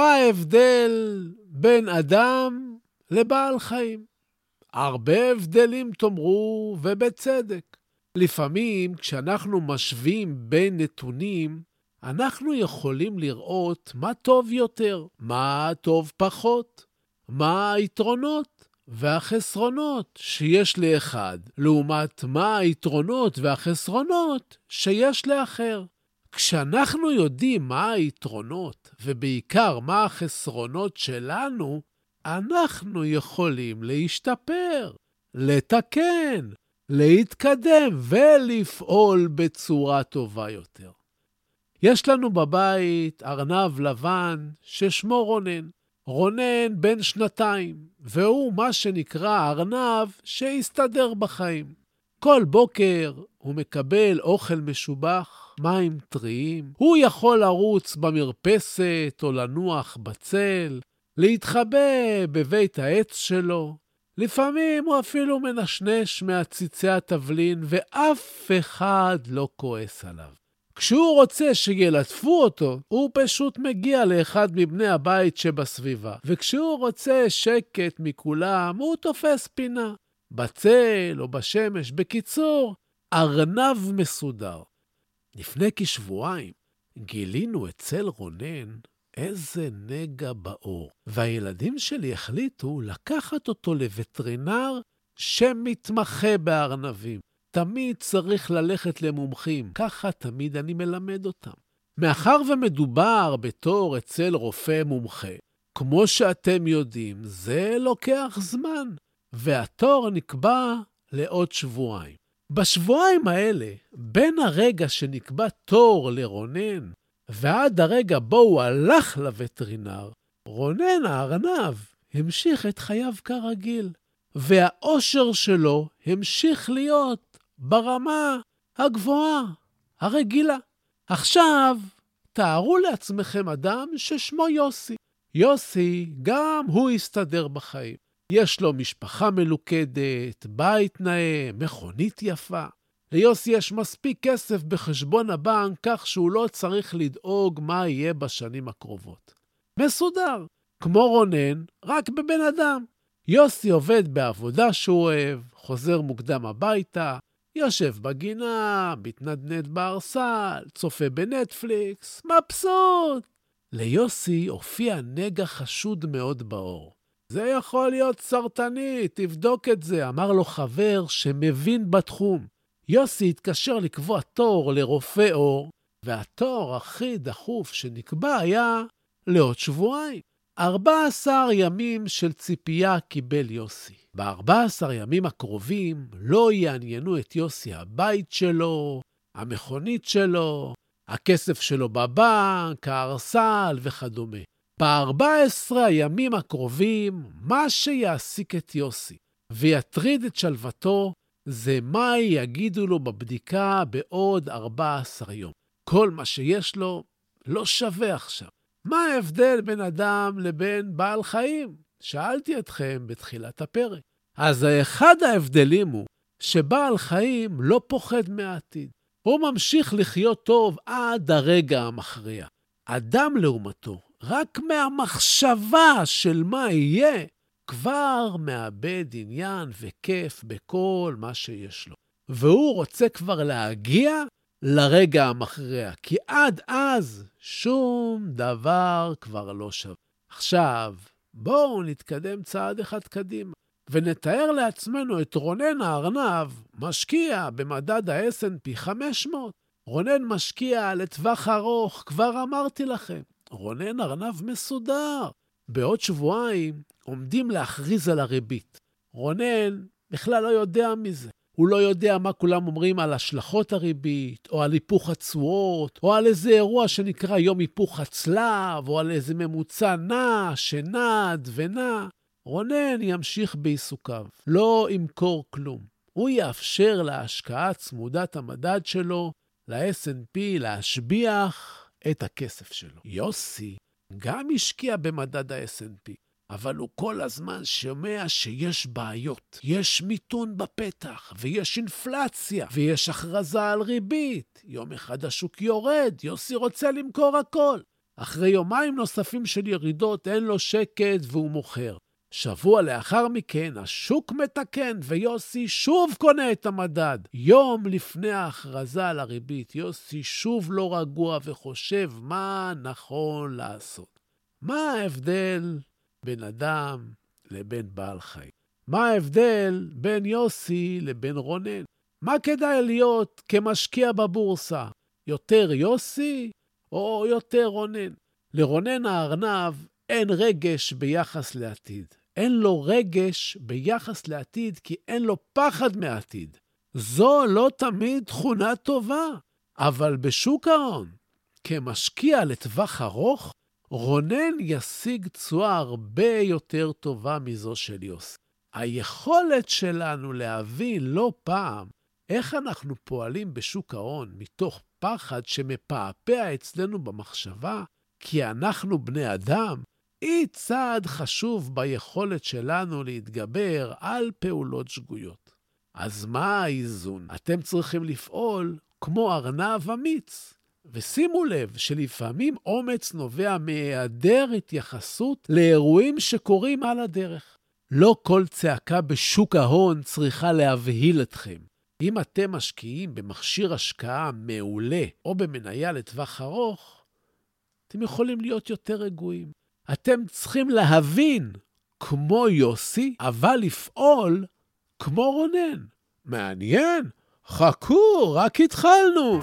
מה ההבדל בין אדם לבעל חיים? הרבה הבדלים תאמרו, ובצדק. לפעמים כשאנחנו משווים בין נתונים, אנחנו יכולים לראות מה טוב יותר, מה טוב פחות, מה היתרונות והחסרונות שיש לאחד, לעומת מה היתרונות והחסרונות שיש לאחר. כשאנחנו יודעים מה היתרונות, ובעיקר מה החסרונות שלנו, אנחנו יכולים להשתפר, לתקן, להתקדם ולפעול בצורה טובה יותר. יש לנו בבית ארנב לבן ששמו רונן. רונן בן שנתיים, והוא מה שנקרא ארנב שהסתדר בחיים. כל בוקר הוא מקבל אוכל משובח, מים טריים, הוא יכול לרוץ במרפסת או לנוח בצל, להתחבא בבית העץ שלו. לפעמים הוא אפילו מנשנש מעציצי התבלין, ואף אחד לא כועס עליו. כשהוא רוצה שילטפו אותו, הוא פשוט מגיע לאחד מבני הבית שבסביבה. וכשהוא רוצה שקט מכולם, הוא תופס פינה. בצל או בשמש. בקיצור, ארנב מסודר. לפני כשבועיים גילינו אצל רונן איזה נגע בעור, והילדים שלי החליטו לקחת אותו לווטרינר שמתמחה בארנבים. תמיד צריך ללכת למומחים, ככה תמיד אני מלמד אותם. מאחר ומדובר בתור אצל רופא מומחה, כמו שאתם יודעים, זה לוקח זמן. והתור נקבע לעוד שבועיים. בשבועיים האלה, בין הרגע שנקבע תור לרונן ועד הרגע בו הוא הלך לווטרינר, רונן הארנב המשיך את חייו כרגיל, והאושר שלו המשיך להיות ברמה הגבוהה, הרגילה. עכשיו, תארו לעצמכם אדם ששמו יוסי. יוסי, גם הוא הסתדר בחיים. יש לו משפחה מלוכדת, בית נאה, מכונית יפה. ליוסי יש מספיק כסף בחשבון הבנק, כך שהוא לא צריך לדאוג מה יהיה בשנים הקרובות. מסודר, כמו רונן, רק בבן אדם. יוסי עובד בעבודה שהוא אוהב, חוזר מוקדם הביתה, יושב בגינה, מתנדנד בארסל, צופה בנטפליקס, מבסוט. ליוסי הופיע נגע חשוד מאוד בעור. זה יכול להיות סרטני, תבדוק את זה, אמר לו חבר שמבין בתחום. יוסי התקשר לקבוע תור לרופא עור, והתור הכי דחוף שנקבע היה לעוד שבועיים. 14 ימים של ציפייה קיבל יוסי. ב-14 ימים הקרובים לא יעניינו את יוסי הבית שלו, המכונית שלו, הכסף שלו בבנק, הארסל וכדומה. ב-14 הימים הקרובים, מה שיעסיק את יוסי ויטריד את שלוותו, זה מה יגידו לו בבדיקה בעוד 14 יום. כל מה שיש לו לא שווה עכשיו. מה ההבדל בין אדם לבין בעל חיים? שאלתי אתכם בתחילת הפרק. אז אחד ההבדלים הוא שבעל חיים לא פוחד מהעתיד. הוא ממשיך לחיות טוב עד הרגע המכריע. אדם, לעומתו, רק מהמחשבה של מה יהיה, כבר מאבד עניין וכיף בכל מה שיש לו. והוא רוצה כבר להגיע לרגע המכריע, כי עד אז שום דבר כבר לא שווה. עכשיו, בואו נתקדם צעד אחד קדימה, ונתאר לעצמנו את רונן הארנב משקיע במדד ה-S&P 500. רונן משקיע לטווח ארוך, כבר אמרתי לכם. רונן ארנב מסודר. בעוד שבועיים עומדים להכריז על הריבית. רונן בכלל לא יודע מזה. הוא לא יודע מה כולם אומרים על השלכות הריבית, או על היפוך התשואות, או על איזה אירוע שנקרא יום היפוך הצלב, או על איזה ממוצע נע, שנד ונע. רונן ימשיך בעיסוקיו, לא ימכור כלום. הוא יאפשר להשקעה צמודת המדד שלו, ל-S&P, להשביח את הכסף שלו. יוסי גם השקיע במדד ה-S&P, אבל הוא כל הזמן שומע שיש בעיות. יש מיתון בפתח, ויש אינפלציה, ויש הכרזה על ריבית. יום אחד השוק יורד, יוסי רוצה למכור הכל. אחרי יומיים נוספים של ירידות אין לו שקט והוא מוכר. שבוע לאחר מכן השוק מתקן ויוסי שוב קונה את המדד. יום לפני ההכרזה על הריבית, יוסי שוב לא רגוע וחושב מה נכון לעשות. מה ההבדל בין אדם לבין בעל חיים? מה ההבדל בין יוסי לבין רונן? מה כדאי להיות כמשקיע בבורסה? יותר יוסי או יותר רונן? לרונן הארנב אין רגש ביחס לעתיד. אין לו רגש ביחס לעתיד כי אין לו פחד מהעתיד. זו לא תמיד תכונה טובה, אבל בשוק ההון, כמשקיע לטווח ארוך, רונן ישיג תשואה הרבה יותר טובה מזו של יוסי. היכולת שלנו להבין לא פעם איך אנחנו פועלים בשוק ההון מתוך פחד שמפעפע אצלנו במחשבה, כי אנחנו בני אדם, היא צעד חשוב ביכולת שלנו להתגבר על פעולות שגויות. אז מה האיזון? אתם צריכים לפעול כמו ארנב אמיץ. ושימו לב שלפעמים אומץ נובע מהיעדר התייחסות לאירועים שקורים על הדרך. לא כל צעקה בשוק ההון צריכה להבהיל אתכם. אם אתם משקיעים במכשיר השקעה מעולה או במניה לטווח ארוך, אתם יכולים להיות יותר רגועים. אתם צריכים להבין כמו יוסי, אבל לפעול כמו רונן. מעניין? חכו, רק התחלנו.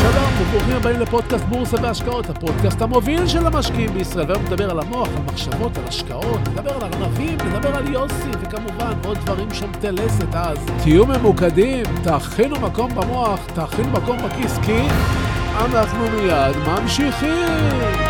שלום וברוכים הבאים לפודקאסט בורסה והשקעות, הפודקאסט המוביל של המשקיעים בישראל. והיום נדבר על המוח, על מחשבות, על השקעות, נדבר על ארנבים, נדבר על יוסי, וכמובן עוד דברים של טלסת. אז תהיו ממוקדים, תכינו מקום במוח, תכינו מקום בכיס, כי אנחנו מיד ממשיכים.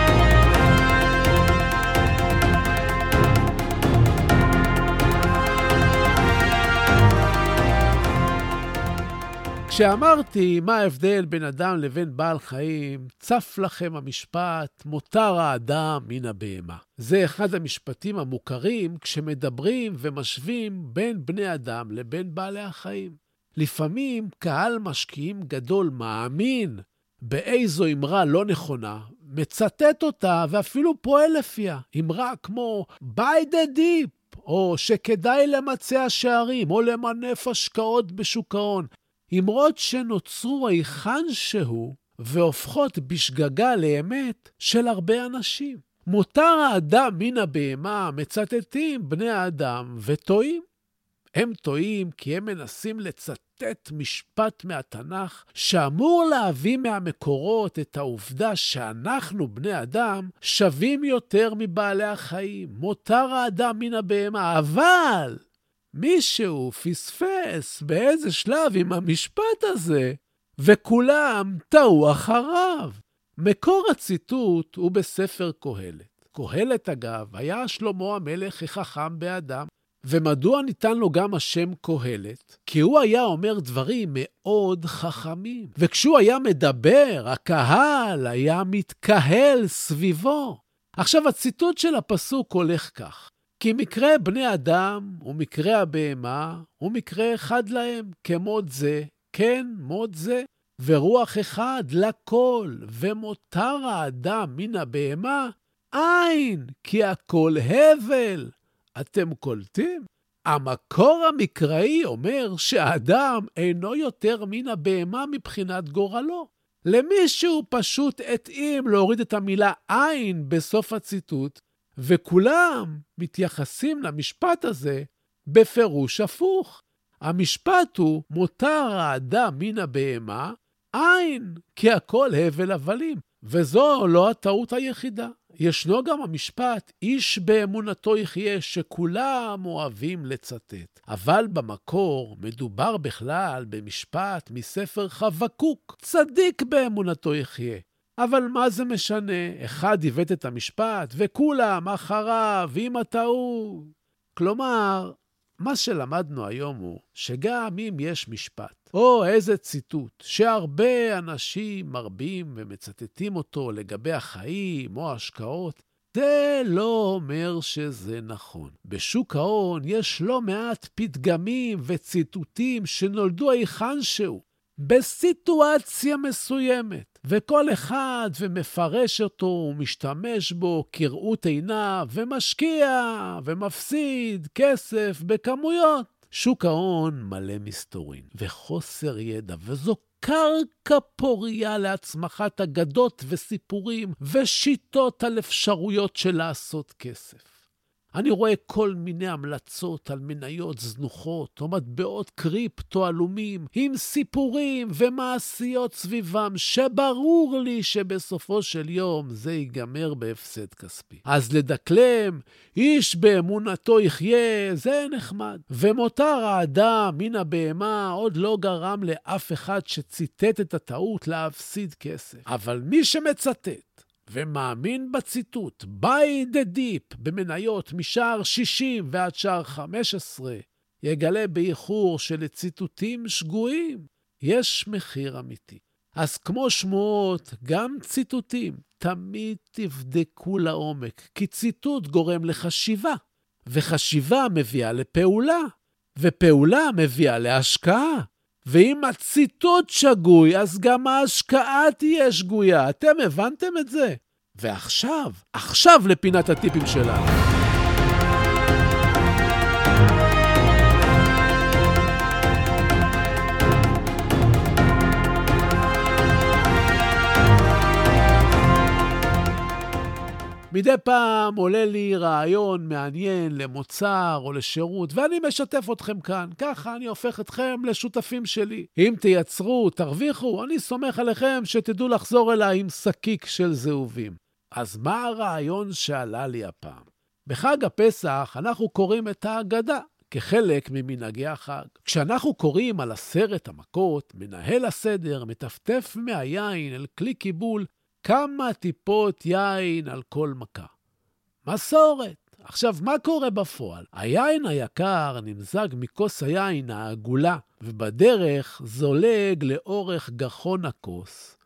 כשאמרתי מה ההבדל בין אדם לבין בעל חיים, צף לכם המשפט, מותר האדם מן הבהמה. זה אחד המשפטים המוכרים כשמדברים ומשווים בין בני אדם לבין בעלי החיים. לפעמים קהל משקיעים גדול מאמין באיזו אמרה לא נכונה, מצטט אותה ואפילו פועל לפיה. אמרה כמו buy the deep, או שכדאי למצע שערים, או למנף השקעות בשוק ההון. אמרות שנוצרו היכן שהוא והופכות בשגגה לאמת של הרבה אנשים. מותר האדם מן הבהמה, מצטטים בני האדם וטועים. הם טועים כי הם מנסים לצטט משפט מהתנ"ך שאמור להביא מהמקורות את העובדה שאנחנו, בני אדם, שווים יותר מבעלי החיים. מותר האדם מן הבהמה, אבל מישהו פספס באיזה שלב עם המשפט הזה, וכולם טעו אחריו. מקור הציטוט הוא בספר קהלת. קהלת, אגב, היה שלמה המלך החכם באדם. ומדוע ניתן לו גם השם קהלת? כי הוא היה אומר דברים מאוד חכמים. וכשהוא היה מדבר, הקהל היה מתקהל סביבו. עכשיו, הציטוט של הפסוק הולך כך: כי מקרה בני אדם ומקרה הבהמה הוא מקרה אחד להם, כמות זה, כן, מות זה, ורוח אחד לכל, ומותר האדם מן הבהמה, אין, כי הכל הבל. אתם קולטים? המקור המקראי אומר שהאדם אינו יותר מן הבהמה מבחינת גורלו. למישהו פשוט התאים להוריד את המילה אין בסוף הציטוט, וכולם מתייחסים למשפט הזה בפירוש הפוך. המשפט הוא, מותר האדם מן הבהמה, אין, כי הכל הבל הבלים. וזו לא הטעות היחידה. ישנו גם המשפט, איש באמונתו יחיה, שכולם אוהבים לצטט. אבל במקור מדובר בכלל במשפט מספר חבקוק, צדיק באמונתו יחיה. אבל מה זה משנה? אחד עיוות את המשפט, וכולם אחריו, עם הטעות. כלומר, מה שלמדנו היום הוא שגם אם יש משפט, או איזה ציטוט, שהרבה אנשים מרבים ומצטטים אותו לגבי החיים או השקעות, זה לא אומר שזה נכון. בשוק ההון יש לא מעט פתגמים וציטוטים שנולדו היכן שהוא, בסיטואציה מסוימת, וכל אחד ומפרש אותו ומשתמש בו כראות עיניו, ומשקיע ומפסיד כסף בכמויות. שוק ההון מלא מסתורין וחוסר ידע, וזו קרקע פוריה להצמחת אגדות וסיפורים ושיטות על אפשרויות של לעשות כסף. אני רואה כל מיני המלצות על מניות זנוחות או מטבעות קריפטו עלומים עם סיפורים ומעשיות סביבם, שברור לי שבסופו של יום זה ייגמר בהפסד כספי. אז לדקלם, איש באמונתו יחיה, זה נחמד. ומותר האדם מן הבהמה עוד לא גרם לאף אחד שציטט את הטעות להפסיד כסף. אבל מי שמצטט ומאמין בציטוט buy the deep במניות משער 60 ועד שער 15, יגלה באיחור שלציטוטים שגויים יש מחיר אמיתי. אז כמו שמועות, גם ציטוטים, תמיד תבדקו לעומק, כי ציטוט גורם לחשיבה, וחשיבה מביאה לפעולה, ופעולה מביאה להשקעה. ואם הציטוט שגוי, אז גם ההשקעה תהיה שגויה. אתם הבנתם את זה? ועכשיו, עכשיו לפינת הטיפים שלנו. מדי פעם עולה לי רעיון מעניין למוצר או לשירות, ואני משתף אתכם כאן. ככה אני הופך אתכם לשותפים שלי. אם תייצרו, תרוויחו, אני סומך עליכם שתדעו לחזור אליי עם שקיק של זהובים. אז מה הרעיון שעלה לי הפעם? בחג הפסח אנחנו קוראים את ההגדה. כחלק ממנהגי החג. כשאנחנו קוראים על עשרת המכות, מנהל הסדר מטפטף מהיין אל כלי קיבול כמה טיפות יין על כל מכה. מסורת. עכשיו, מה קורה בפועל? היין היקר נמזג מכוס היין העגולה, ובדרך זולג לאורך גחון הכוס,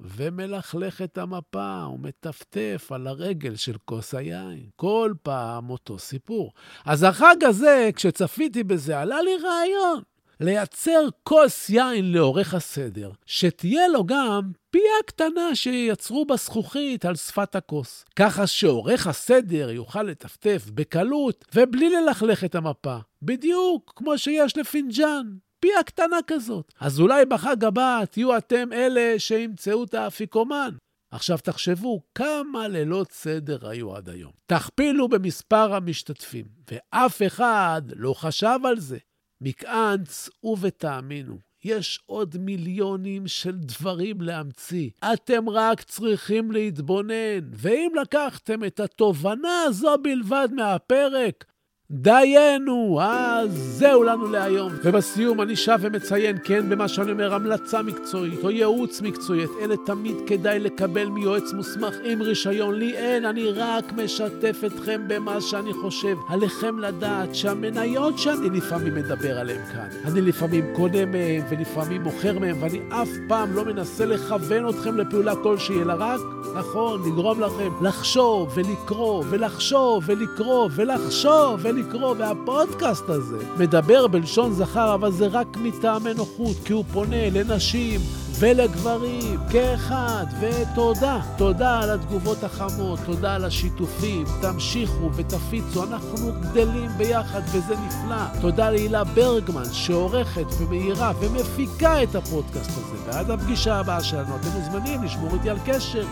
ומלכלך את המפה ומטפטף על הרגל של כוס היין. כל פעם אותו סיפור. אז החג הזה, כשצפיתי בזה, עלה לי רעיון. לייצר כוס יין לעורך הסדר, שתהיה לו גם פיה קטנה שייצרו בזכוכית על שפת הכוס. ככה שעורך הסדר יוכל לטפטף בקלות ובלי ללכלך את המפה. בדיוק כמו שיש לפינג'אן. פיה קטנה כזאת. אז אולי בחג הבא תהיו אתם אלה שימצאו את האפיקומן. עכשיו תחשבו כמה לילות סדר היו עד היום. תכפילו במספר המשתתפים, ואף אחד לא חשב על זה. מכאן צאו ותאמינו, יש עוד מיליונים של דברים להמציא. אתם רק צריכים להתבונן, ואם לקחתם את התובנה הזו בלבד מהפרק, דיינו, אז זהו לנו להיום. ובסיום אני שב ומציין, כן, במה שאני אומר, המלצה מקצועית או ייעוץ מקצועי, את אלה תמיד כדאי לקבל מיועץ מוסמך עם רישיון. לי אין, אני רק משתף אתכם במה שאני חושב. עליכם לדעת שהמניות שאני לפעמים מדבר עליהן כאן, אני לפעמים קונה מהן ולפעמים מוכר מהן, ואני אף פעם לא מנסה לכוון אתכם לפעולה כלשהי, אלא רק, נכון, לגרום לכם לחשוב ולקרוא ולחשוב ולקרוא ולחשוב ולקרוא. לקרוא, והפודקאסט הזה מדבר בלשון זכר, אבל זה רק מטעמי נוחות, כי הוא פונה לנשים ולגברים כאחד, ותודה. תודה על התגובות החמות, תודה על השיתופים. תמשיכו ותפיצו, אנחנו גדלים ביחד וזה נפלא. תודה להילה ברגמן, שעורכת ומאירה ומפיקה את הפודקאסט הזה. ועד הפגישה הבאה שלנו, אתם מוזמנים לשמור איתי על קשר.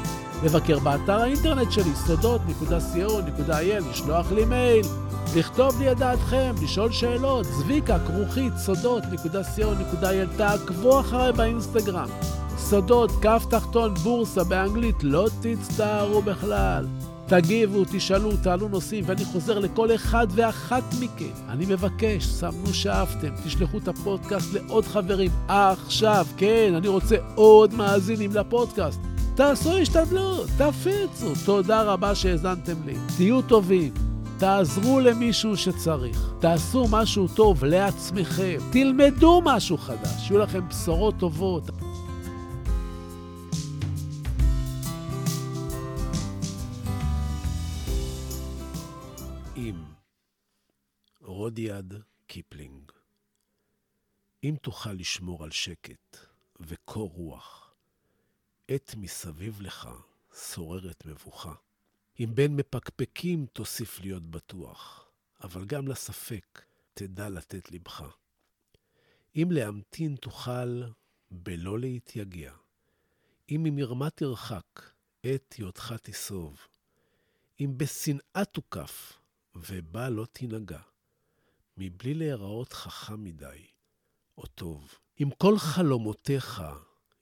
לבקר באתר האינטרנט שלי, סודות.co.il, לשלוח לי מייל, לכתוב לי את דעתכם, לשאול שאלות, צביקה, כרוכית, סודות.co.il, תעקבו אחריי באינסטגרם. סודות, כף תחתון, בורסה באנגלית, לא תצטערו בכלל. תגיבו, תשאלו, תעלו נושאים, ואני חוזר לכל אחד ואחת מכם. אני מבקש, סמנו שאהבתם, תשלחו את הפודקאסט לעוד חברים. עכשיו, כן, אני רוצה עוד מאזינים לפודקאסט. תעשו השתדלות, תפיצו. תודה רבה שהאזנתם לי. תהיו טובים. תעזרו למישהו שצריך. תעשו משהו טוב לעצמכם. תלמדו משהו חדש. יהיו לכם בשורות טובות. אם רודיארד קיפלינג, אם תוכל לשמור על שקט וקור רוח, עת מסביב לך שוררת מבוכה. אם בין מפקפקים תוסיף להיות בטוח, אבל גם לספק תדע לתת לבך. אם להמתין תוכל בלא להתייגע, אם ממרמה תרחק, עת היותך תסוב, אם בשנאה תוקף, ובה לא תנהגע, מבלי להיראות חכם מדי, או טוב. אם כל חלומותיך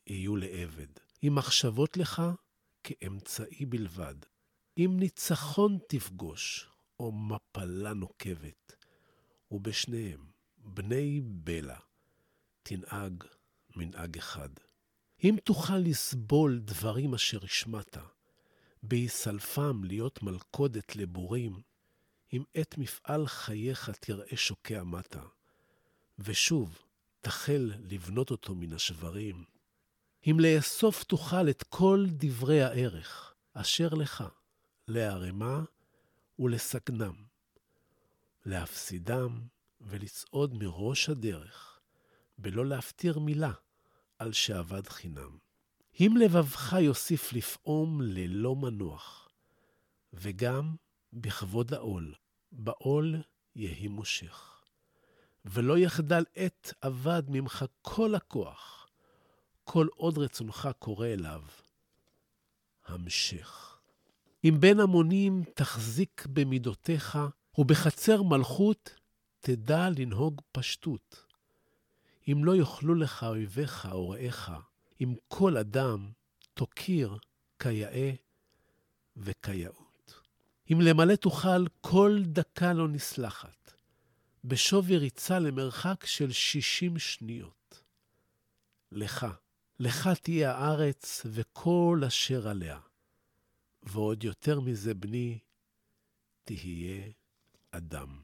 יהיו לעבד, אם מחשבות לך כאמצעי בלבד, אם ניצחון תפגוש, או מפלה נוקבת, ובשניהם, בני בלע, תנהג מנהג אחד. אם תוכל לסבול דברים אשר השמעת, בהיסלפם להיות מלכודת לבורים, אם את מפעל חייך תראה שוקע מטה, ושוב תחל לבנות אותו מן השברים, אם לאסוף תוכל את כל דברי הערך אשר לך, להרמה ולסגנם, להפסידם ולצעוד מראש הדרך, בלא להפטיר מילה על שאבד חינם. אם לבבך יוסיף לפעום ללא מנוח, וגם בכבוד העול, בעול יהי מושך. ולא יחדל עת אבד ממך כל הכוח, כל עוד רצונך קורא אליו. המשך. אם בין המונים תחזיק במידותיך, ובחצר מלכות תדע לנהוג פשטות. אם לא יאכלו לך אויביך או רעיך, אם כל אדם תוקיר כיאה וכיאות. אם למלא תוכל כל דקה לא נסלחת, בשווי ריצה למרחק של שישים שניות. לך, לך תהיה הארץ וכל אשר עליה. ועוד יותר מזה, בני, תהיה אדם.